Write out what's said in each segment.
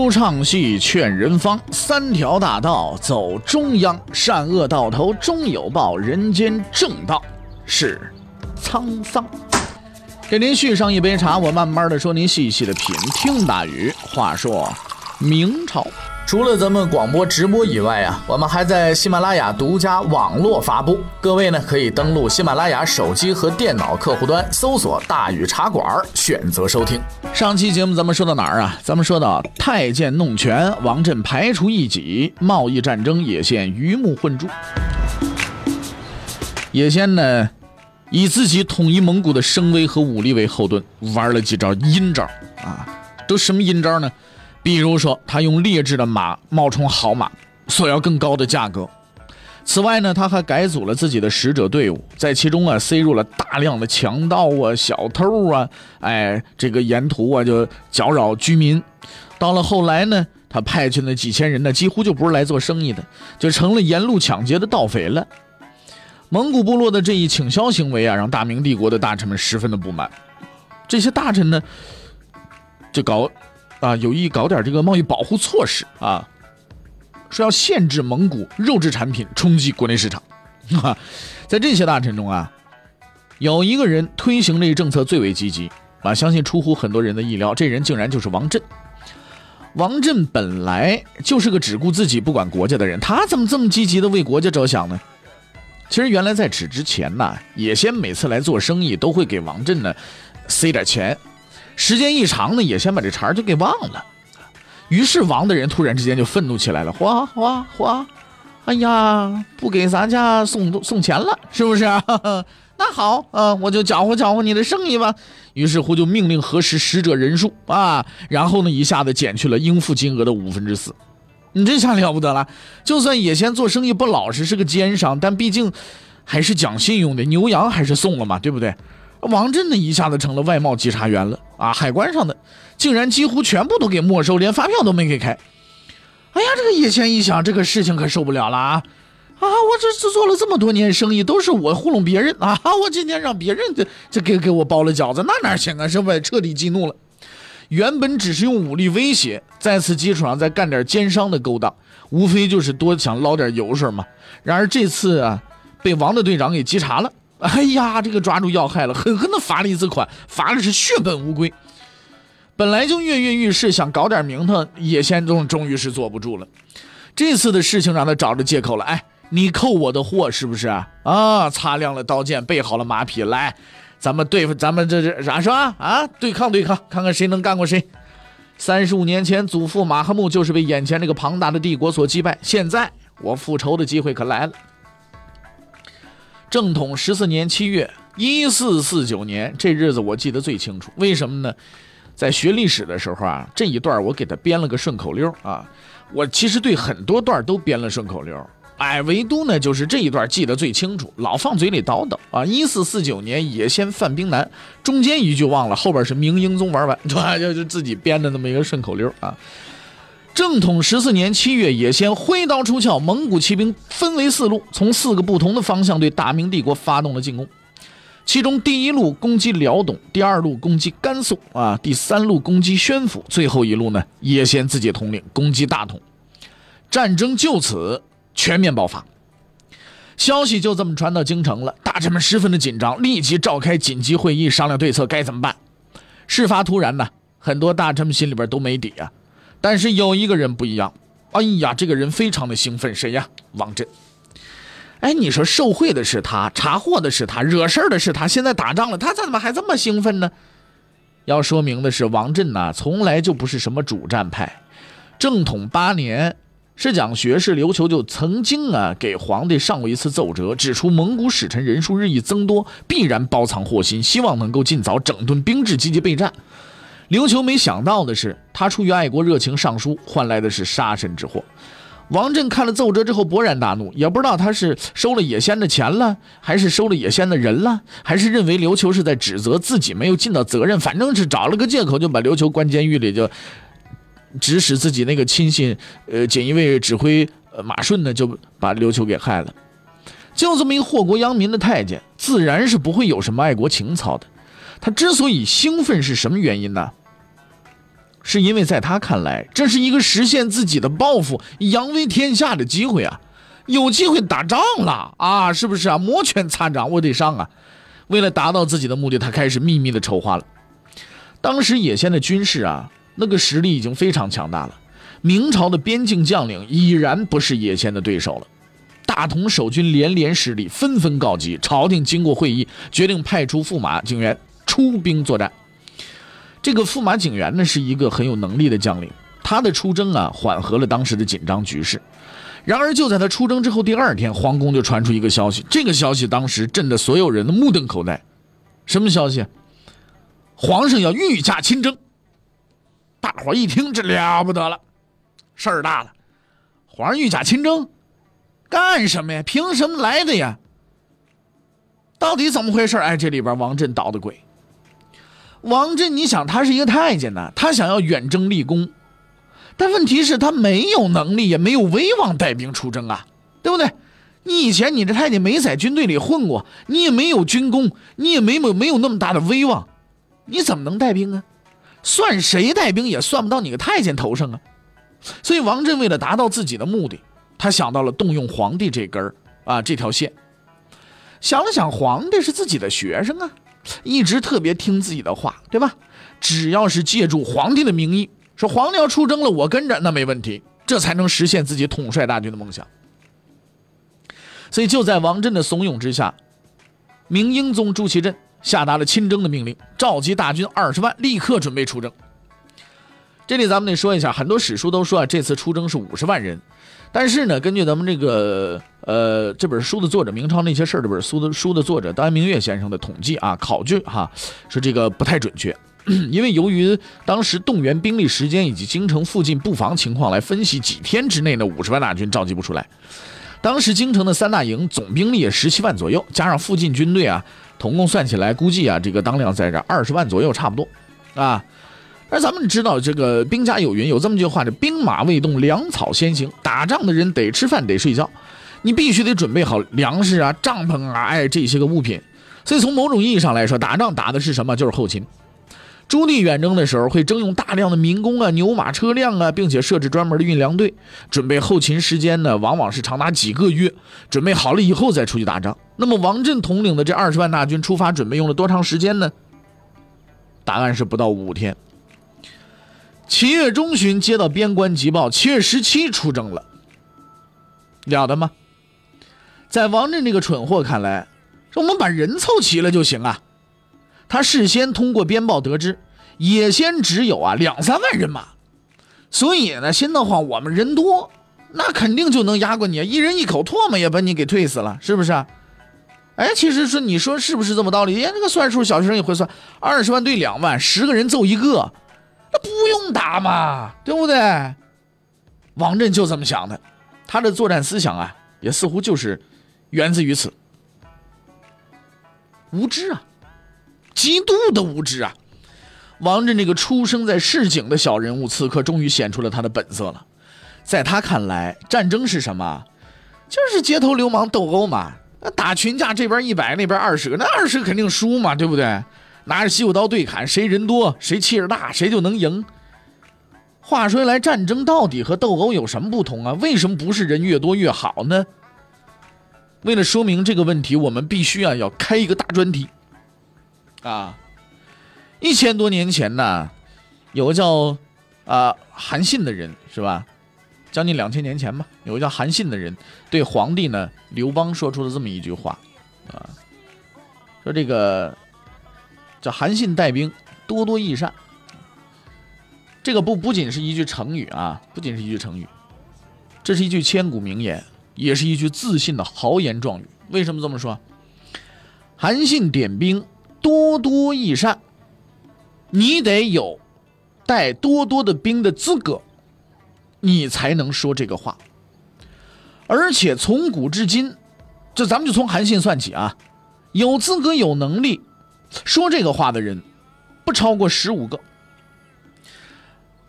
书唱戏劝人方，三条大道走中央，善恶到头终有报，人间正道是沧桑。给您续上一杯茶，我慢慢的说，您细细的品。听大禹，话说明朝。除了咱们广播直播以外啊，我们还在喜马拉雅独家网络发布。各位呢，可以登录喜马拉雅手机和电脑客户端，搜索“大禹茶馆”，选择收听。上期节目咱们说到哪儿啊？咱们说到太监弄权，王振排除异己，贸易战争也现鱼目混珠。也先呢，以自己统一蒙古的声威和武力为后盾，玩了几招阴招啊！都什么阴招呢？比如说，他用劣质的马冒充好马，索要更高的价格。此外呢，他还改组了自己的使者队伍，在其中啊塞入了大量的强盗啊、小偷啊，哎，这个沿途啊就搅扰居民。到了后来呢，他派去那几千人呢，几乎就不是来做生意的，就成了沿路抢劫的盗匪了。蒙古部落的这一倾销行为啊，让大明帝国的大臣们十分的不满。这些大臣呢，就搞。啊，有意搞点这个贸易保护措施啊，说要限制蒙古肉制产品冲击国内市场。在这些大臣中啊，有一个人推行这一政策最为积极啊，相信出乎很多人的意料，这人竟然就是王振。王振本来就是个只顾自己不管国家的人，他怎么这么积极的为国家着想呢？其实原来在此之前呢，野先每次来做生意都会给王振呢塞点钱。时间一长呢，也先把这茬就给忘了。于是王的人突然之间就愤怒起来了，哗哗哗！哎呀，不给咱家送送钱了，是不是？那好啊，我就搅和搅和你的生意吧。于是乎就命令核实使者人数啊，然后呢一下子减去了应付金额的五分之四。你这下了不得了，就算野先做生意不老实，是个奸商，但毕竟还是讲信用的，牛羊还是送了嘛，对不对？王振呢，一下子成了外贸稽查员了啊！海关上的竟然几乎全部都给没收，连发票都没给开。哎呀，这个叶谦一想，这个事情可受不了了啊！啊，我这这做了这么多年生意，都是我糊弄别人啊！我今天让别人这这给给我包了饺子，那哪行啊？是不？彻底激怒了。原本只是用武力威胁，在此基础上再干点奸商的勾当，无非就是多想捞点油水嘛。然而这次啊，被王的队长给稽查了。哎呀，这个抓住要害了，狠狠的罚了一次款，罚的是血本无归。本来就跃跃欲试，想搞点名堂，野先终终于是坐不住了。这次的事情让他找着借口了。哎，你扣我的货是不是啊？擦亮了刀剑，备好了马匹，来，咱们对付，咱们这这啥是吧啊？对抗对抗，看看谁能干过谁。三十五年前，祖父马哈木就是被眼前这个庞大的帝国所击败。现在我复仇的机会可来了。正统十四年七月，一四四九年，这日子我记得最清楚。为什么呢？在学历史的时候啊，这一段我给他编了个顺口溜啊。我其实对很多段都编了顺口溜，哎，唯独呢就是这一段记得最清楚，老放嘴里叨叨啊。一四四九年，野先犯兵难，中间一句忘了，后边是明英宗玩完，对吧？就是自己编的那么一个顺口溜啊。正统十四年七月，也先挥刀出鞘，蒙古骑兵分为四路，从四个不同的方向对大明帝国发动了进攻。其中第一路攻击辽东，第二路攻击甘肃，啊，第三路攻击宣府，最后一路呢，也先自己统领攻击大同。战争就此全面爆发。消息就这么传到京城了，大臣们十分的紧张，立即召开紧急会议商量对策该怎么办。事发突然呢，很多大臣们心里边都没底啊。但是有一个人不一样，哎呀，这个人非常的兴奋，谁呀？王振。哎，你说受贿的是他，查获的是他，惹事儿的是他，现在打仗了，他怎么还这么兴奋呢？要说明的是，王振呐，从来就不是什么主战派。正统八年，是讲学士刘球就曾经啊给皇帝上过一次奏折，指出蒙古使臣人数日益增多，必然包藏祸心，希望能够尽早整顿兵制，积极备战。刘球没想到的是，他出于爱国热情上书，换来的是杀身之祸。王振看了奏折之后勃然大怒，也不知道他是收了野仙的钱了，还是收了野仙的人了，还是认为刘球是在指责自己没有尽到责任，反正是找了个借口就把刘球关监狱里，就指使自己那个亲信，呃，锦衣卫指挥呃马顺呢，就把刘球给害了。就这么一祸国殃民的太监，自然是不会有什么爱国情操的。他之所以兴奋是什么原因呢？是因为在他看来，这是一个实现自己的抱负、扬威天下的机会啊！有机会打仗了啊，是不是啊？摩拳擦掌，我得上啊！为了达到自己的目的，他开始秘密的筹划了。当时野仙的军事啊，那个实力已经非常强大了。明朝的边境将领已然不是野仙的对手了。大同守军连连失利，纷纷告急。朝廷经过会议，决定派出驸马景元出兵作战。这个驸马景元呢，是一个很有能力的将领。他的出征啊，缓和了当时的紧张局势。然而，就在他出征之后第二天，皇宫就传出一个消息。这个消息当时震得所有人的目瞪口呆。什么消息？皇上要御驾亲征。大伙一听，这了不得了，事儿大了。皇上御驾亲征，干什么呀？凭什么来的呀？到底怎么回事？哎，这里边王振捣的鬼。王振，你想，他是一个太监呢，他想要远征立功，但问题是，他没有能力，也没有威望带兵出征啊，对不对？你以前你这太监没在军队里混过，你也没有军功，你也没有没有那么大的威望，你怎么能带兵啊？算谁带兵也算不到你个太监头上啊！所以王振为了达到自己的目的，他想到了动用皇帝这根儿啊这条线。想了想，皇帝是自己的学生啊。一直特别听自己的话，对吧？只要是借助皇帝的名义，说皇帝要出征了，我跟着，那没问题，这才能实现自己统帅大军的梦想。所以就在王振的怂恿之下，明英宗朱祁镇下达了亲征的命令，召集大军二十万，立刻准备出征。这里咱们得说一下，很多史书都说啊，这次出征是五十万人。但是呢，根据咱们这个呃这本书的作者《明朝那些事儿》这本书的书的作者单明月先生的统计啊考据哈，说这个不太准确，因为由于当时动员兵力时间以及京城附近布防情况来分析，几天之内呢五十万大军召集不出来。当时京城的三大营总兵力也十七万左右，加上附近军队啊，统共算起来估计啊，这个当量在这二十万左右，差不多啊。而咱们知道，这个兵家有云，有这么句话：这兵马未动，粮草先行。打仗的人得吃饭，得睡觉，你必须得准备好粮食啊、帐篷啊，哎，这些个物品。所以从某种意义上来说，打仗打的是什么？就是后勤。朱棣远征的时候，会征用大量的民工啊、牛马车辆啊，并且设置专门的运粮队，准备后勤时间呢，往往是长达几个月。准备好了以后再出去打仗。那么王振统领的这二十万大军出发准备用了多长时间呢？答案是不到五天。七月中旬接到边关急报，七月十七出征了，了得吗？在王振这个蠢货看来，说我们把人凑齐了就行啊。他事先通过边报得知，野先只有啊两三万人马，所以呢，心的话我们人多，那肯定就能压过你，一人一口唾沫也把你给退死了，是不是？哎，其实说你说是不是这么道理？哎，这个算数，小学生也会算，二十万对两万，十个人揍一个。那不用打嘛，对不对？王振就这么想的，他的作战思想啊，也似乎就是源自于此。无知啊，极度的无知啊！王振这个出生在市井的小人物，此刻终于显出了他的本色了。在他看来，战争是什么？就是街头流氓斗殴嘛。那打群架，这边一百，那边二十个，那二十个肯定输嘛，对不对？拿着西武刀对砍，谁人多谁气势大，谁就能赢。话说来，战争到底和斗殴有什么不同啊？为什么不是人越多越好呢？为了说明这个问题，我们必须啊要开一个大专题。啊，一千多年前呢，有个叫啊韩信的人是吧？将近两千年前吧，有个叫韩信的人对皇帝呢刘邦说出了这么一句话啊，说这个。叫韩信带兵多多益善，这个不不仅是一句成语啊，不仅是一句成语，这是一句千古名言，也是一句自信的豪言壮语。为什么这么说？韩信点兵多多益善，你得有带多多的兵的资格，你才能说这个话。而且从古至今，就咱们就从韩信算起啊，有资格有能力。说这个话的人不超过十五个。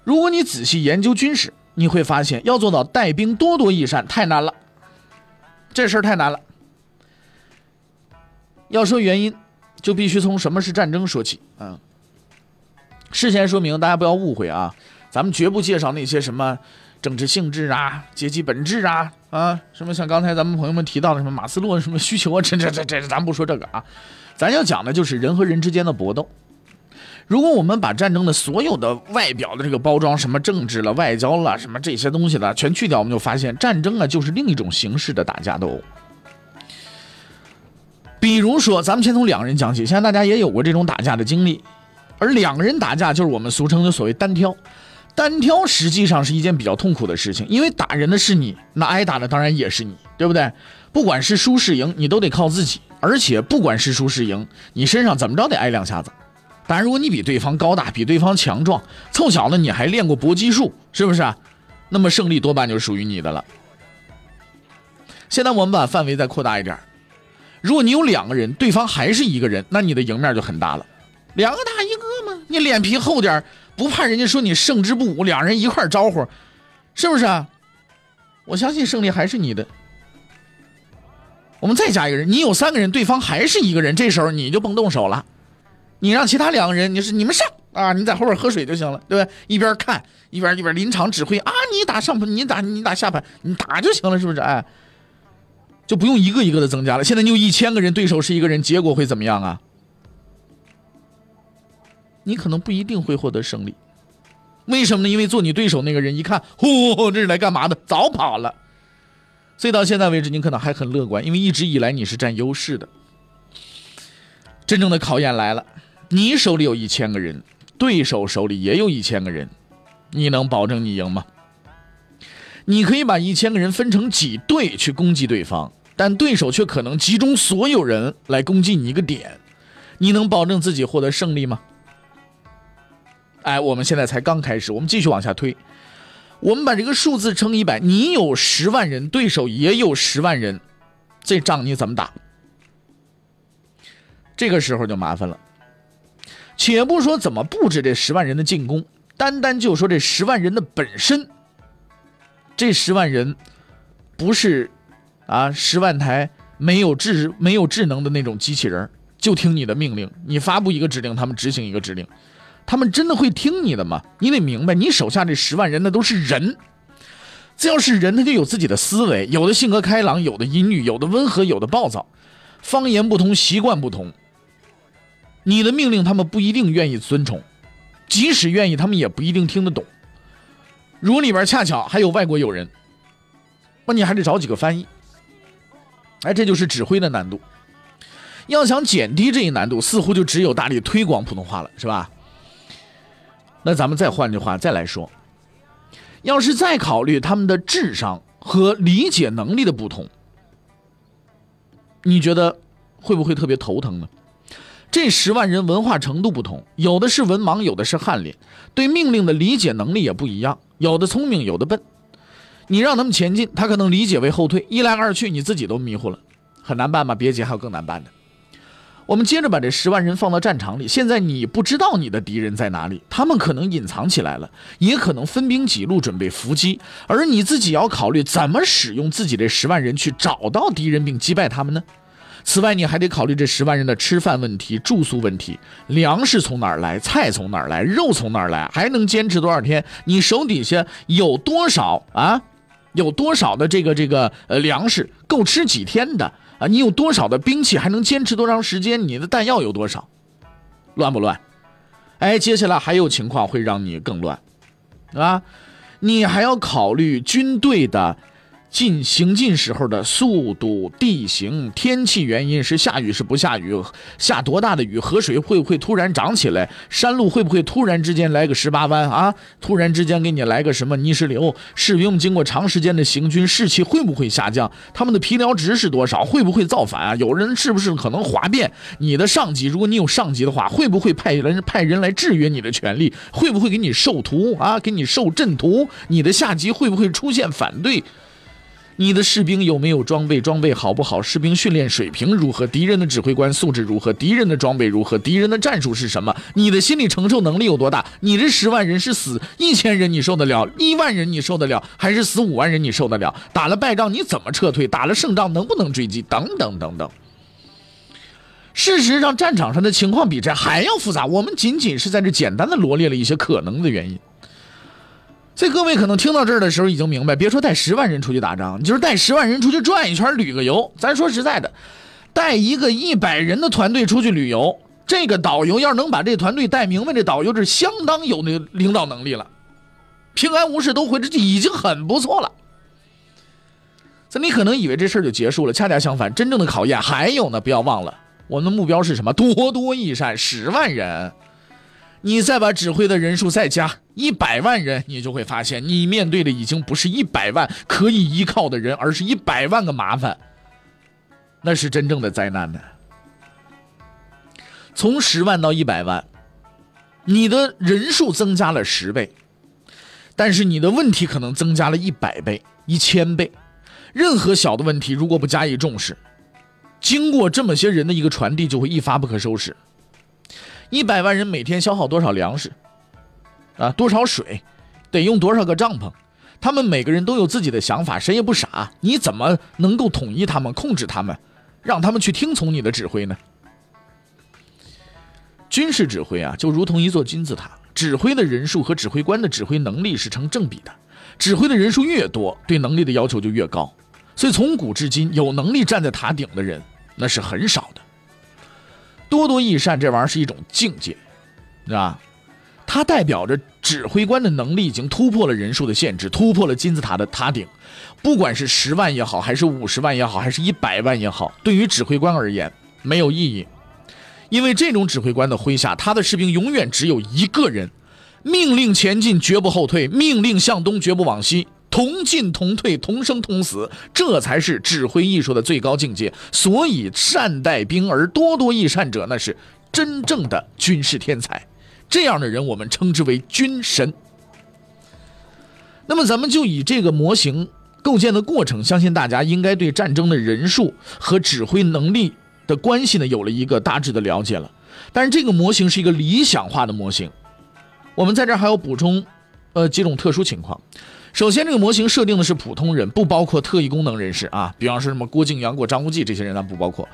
如果你仔细研究军事，你会发现要做到带兵多多益善太难了，这事儿太难了。要说原因，就必须从什么是战争说起。嗯，事先说明，大家不要误会啊。咱们绝不介绍那些什么政治性质啊、阶级本质啊啊，什么像刚才咱们朋友们提到的什么马斯洛什么需求啊，这这这这，咱不说这个啊，咱要讲的就是人和人之间的搏斗。如果我们把战争的所有的外表的这个包装，什么政治了、外交了、什么这些东西的全去掉，我们就发现战争啊就是另一种形式的打架斗殴。比如说，咱们先从两个人讲起，现在大家也有过这种打架的经历，而两个人打架就是我们俗称的所谓单挑。单挑实际上是一件比较痛苦的事情，因为打人的是你，那挨打的当然也是你，对不对？不管是输是赢，你都得靠自己，而且不管是输是赢，你身上怎么着得挨两下子。当然，如果你比对方高大，比对方强壮，凑巧呢你还练过搏击术，是不是？那么胜利多半就属于你的了。现在我们把范围再扩大一点，如果你有两个人，对方还是一个人，那你的赢面就很大了。两个打一个嘛，你脸皮厚点不怕人家说你胜之不武。两人一块招呼，是不是啊？我相信胜利还是你的。我们再加一个人，你有三个人，对方还是一个人，这时候你就甭动手了。你让其他两个人，你是你们上啊，你在后边喝水就行了，对吧？一边看一边一边临场指挥啊，你打上盘，你打你打下盘，你打就行了，是不是？哎，就不用一个一个的增加了。现在你有一千个人，对手是一个人，结果会怎么样啊？你可能不一定会获得胜利。为什么呢？因为做你对手那个人一看，呼，这是来干嘛的？早跑了。所以到现在为止，你可能还很乐观，因为一直以来你是占优势的。真正的考验来了。你手里有一千个人，对手手里也有一千个人，你能保证你赢吗？你可以把一千个人分成几队去攻击对方，但对手却可能集中所有人来攻击你一个点，你能保证自己获得胜利吗？哎，我们现在才刚开始，我们继续往下推，我们把这个数字乘一百，你有十万人，对手也有十万人，这仗你怎么打？这个时候就麻烦了。且不说怎么布置这十万人的进攻，单单就说这十万人的本身，这十万人不是啊十万台没有智没有智能的那种机器人，就听你的命令，你发布一个指令，他们执行一个指令，他们真的会听你的吗？你得明白，你手下这十万人那都是人，只要是人，他就有自己的思维，有的性格开朗，有的阴郁，有的温和，有的暴躁，方言不同，习惯不同。你的命令他们不一定愿意遵从，即使愿意，他们也不一定听得懂。如里边恰巧还有外国友人，那你还得找几个翻译。哎，这就是指挥的难度。要想减低这一难度，似乎就只有大力推广普通话了，是吧？那咱们再换句话再来说，要是再考虑他们的智商和理解能力的不同，你觉得会不会特别头疼呢？这十万人文化程度不同，有的是文盲，有的是翰林，对命令的理解能力也不一样，有的聪明，有的笨。你让他们前进，他可能理解为后退，一来二去，你自己都迷糊了，很难办吗？别急，还有更难办的。我们接着把这十万人放到战场里，现在你不知道你的敌人在哪里，他们可能隐藏起来了，也可能分兵几路准备伏击，而你自己要考虑怎么使用自己这十万人去找到敌人并击败他们呢？此外，你还得考虑这十万人的吃饭问题、住宿问题，粮食从哪儿来，菜从哪儿来，肉从哪儿来，还能坚持多少天？你手底下有多少啊？有多少的这个这个呃粮食够吃几天的啊？你有多少的兵器还能坚持多长时间？你的弹药有多少？乱不乱？哎，接下来还有情况会让你更乱，啊，你还要考虑军队的。进行进时候的速度、地形、天气原因是下雨是不下雨，下多大的雨，河水会不会突然涨起来，山路会不会突然之间来个十八弯啊？突然之间给你来个什么泥石流？士兵经过长时间的行军，士气会不会下降？他们的疲劳值是多少？会不会造反啊？有人是不是可能哗变？你的上级，如果你有上级的话，会不会派人派人来制约你的权利？会不会给你授徒啊？给你授阵图？你的下级会不会出现反对？你的士兵有没有装备？装备好不好？士兵训练水平如何？敌人的指挥官素质如何？敌人的装备如何？敌人的战术是什么？你的心理承受能力有多大？你这十万人是死一千人你受得了？一万人你受得了？还是死五万人你受得了？打了败仗你怎么撤退？打了胜仗能不能追击？等等等等。事实上，战场上的情况比这还要复杂。我们仅仅是在这简单的罗列了一些可能的原因。所以各位可能听到这儿的时候已经明白，别说带十万人出去打仗，你就是带十万人出去转一圈、旅个游。咱说实在的，带一个一百人的团队出去旅游，这个导游要是能把这团队带明白，这导游是相当有那领导能力了，平安无事都回去已经很不错了。所以你可能以为这事儿就结束了，恰恰相反，真正的考验还有呢。不要忘了，我们的目标是什么？多多益善，十万人。你再把指挥的人数再加一百万人，你就会发现，你面对的已经不是一百万可以依靠的人，而是一百万个麻烦。那是真正的灾难呢。从十万到一百万，你的人数增加了十倍，但是你的问题可能增加了一百倍、一千倍。任何小的问题，如果不加以重视，经过这么些人的一个传递，就会一发不可收拾。一百万人每天消耗多少粮食？啊，多少水？得用多少个帐篷？他们每个人都有自己的想法，谁也不傻。你怎么能够统一他们、控制他们，让他们去听从你的指挥呢？军事指挥啊，就如同一座金字塔，指挥的人数和指挥官的指挥能力是成正比的。指挥的人数越多，对能力的要求就越高。所以从古至今，有能力站在塔顶的人那是很少的。多多益善这玩意儿是一种境界，是吧？它代表着指挥官的能力已经突破了人数的限制，突破了金字塔的塔顶。不管是十万也好，还是五十万也好，还是一百万也好，对于指挥官而言没有意义，因为这种指挥官的麾下，他的士兵永远只有一个人，命令前进绝不后退，命令向东绝不往西。同进同退，同生同死，这才是指挥艺术的最高境界。所以，善待兵而多多益善者，那是真正的军事天才。这样的人，我们称之为军神。那么，咱们就以这个模型构建的过程，相信大家应该对战争的人数和指挥能力的关系呢，有了一个大致的了解了。但是，这个模型是一个理想化的模型。我们在这儿还要补充，呃，几种特殊情况。首先，这个模型设定的是普通人，不包括特异功能人士啊，比方说什么郭靖、杨过、张无忌这些人，咱不包括。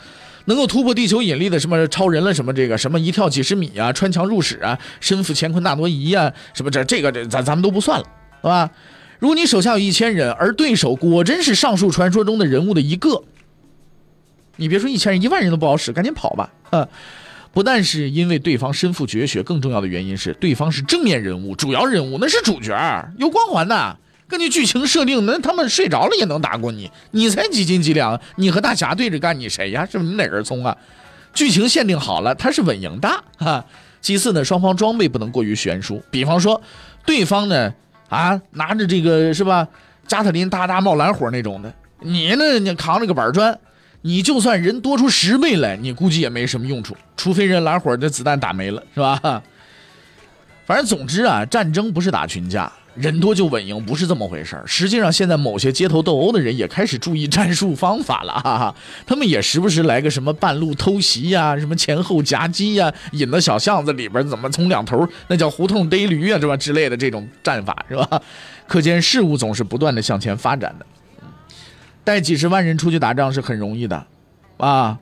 能够突破地球引力的什么超人了，什么这个什么一跳几十米啊，穿墙入室啊，身负乾坤大挪移啊，什么这这个这咱咱们都不算了，是吧？如果你手下有一千人，而对手果真是上述传说中的人物的一个，你别说一千人，一万人都不好使，赶紧跑吧！啊，不但是因为对方身负绝学，更重要的原因是对方是正面人物，主要人物那是主角，有光环的。根据剧情设定，那他们睡着了也能打过你，你才几斤几两？你和大侠对着干，你谁呀？是不是你哪根葱啊？剧情限定好了，他是稳赢的哈。其次呢，双方装备不能过于悬殊，比方说，对方呢啊拿着这个是吧，加特林哒哒冒蓝火那种的，你呢你扛着个板砖，你就算人多出十倍来，你估计也没什么用处，除非人蓝火的子弹打没了，是吧？反正总之啊，战争不是打群架。人多就稳赢，不是这么回事儿。实际上，现在某些街头斗殴的人也开始注意战术方法了，哈哈。他们也时不时来个什么半路偷袭呀，什么前后夹击呀，引到小巷子里边，怎么从两头那叫胡同逮驴啊，是吧？之类的这种战法，是吧？可见事物总是不断的向前发展的。带几十万人出去打仗是很容易的，啊，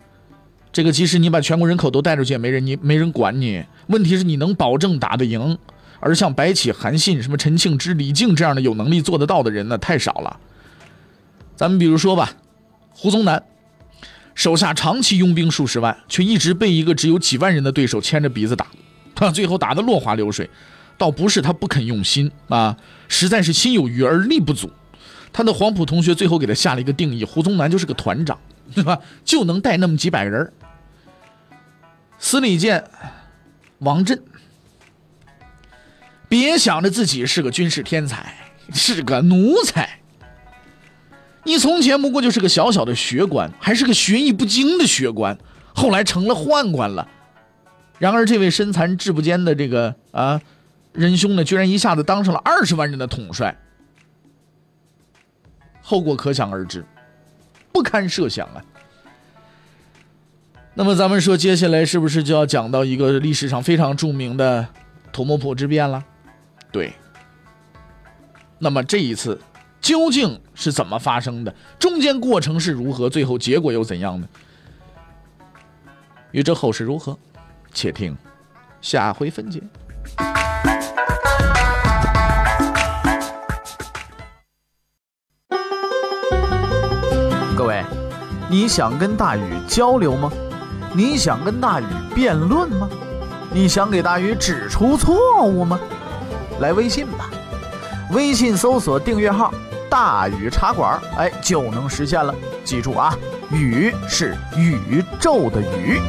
这个即使你把全国人口都带出去，也没人你没人管你。问题是你能保证打得赢？而像白起、韩信、什么陈庆之、李靖这样的有能力做得到的人呢，太少了。咱们比如说吧，胡宗南手下长期拥兵数十万，却一直被一个只有几万人的对手牵着鼻子打，他最后打得落花流水。倒不是他不肯用心啊，实在是心有余而力不足。他的黄埔同学最后给他下了一个定义：胡宗南就是个团长，对吧？就能带那么几百人。司礼监王震。别想着自己是个军事天才，是个奴才。你从前不过就是个小小的学官，还是个学艺不精的学官，后来成了宦官了。然而，这位身残志不坚的这个啊仁兄呢，居然一下子当上了二十万人的统帅，后果可想而知，不堪设想啊。那么，咱们说接下来是不是就要讲到一个历史上非常著名的土木堡之变了？对。那么这一次究竟是怎么发生的？中间过程是如何？最后结果又怎样呢？欲知后事如何？且听下回分解。各位，你想跟大禹交流吗？你想跟大禹辩论吗？你想给大禹指出错误吗？来微信吧，微信搜索订阅号“大禹茶馆”，哎，就能实现了。记住啊，宇是宇宙的宇。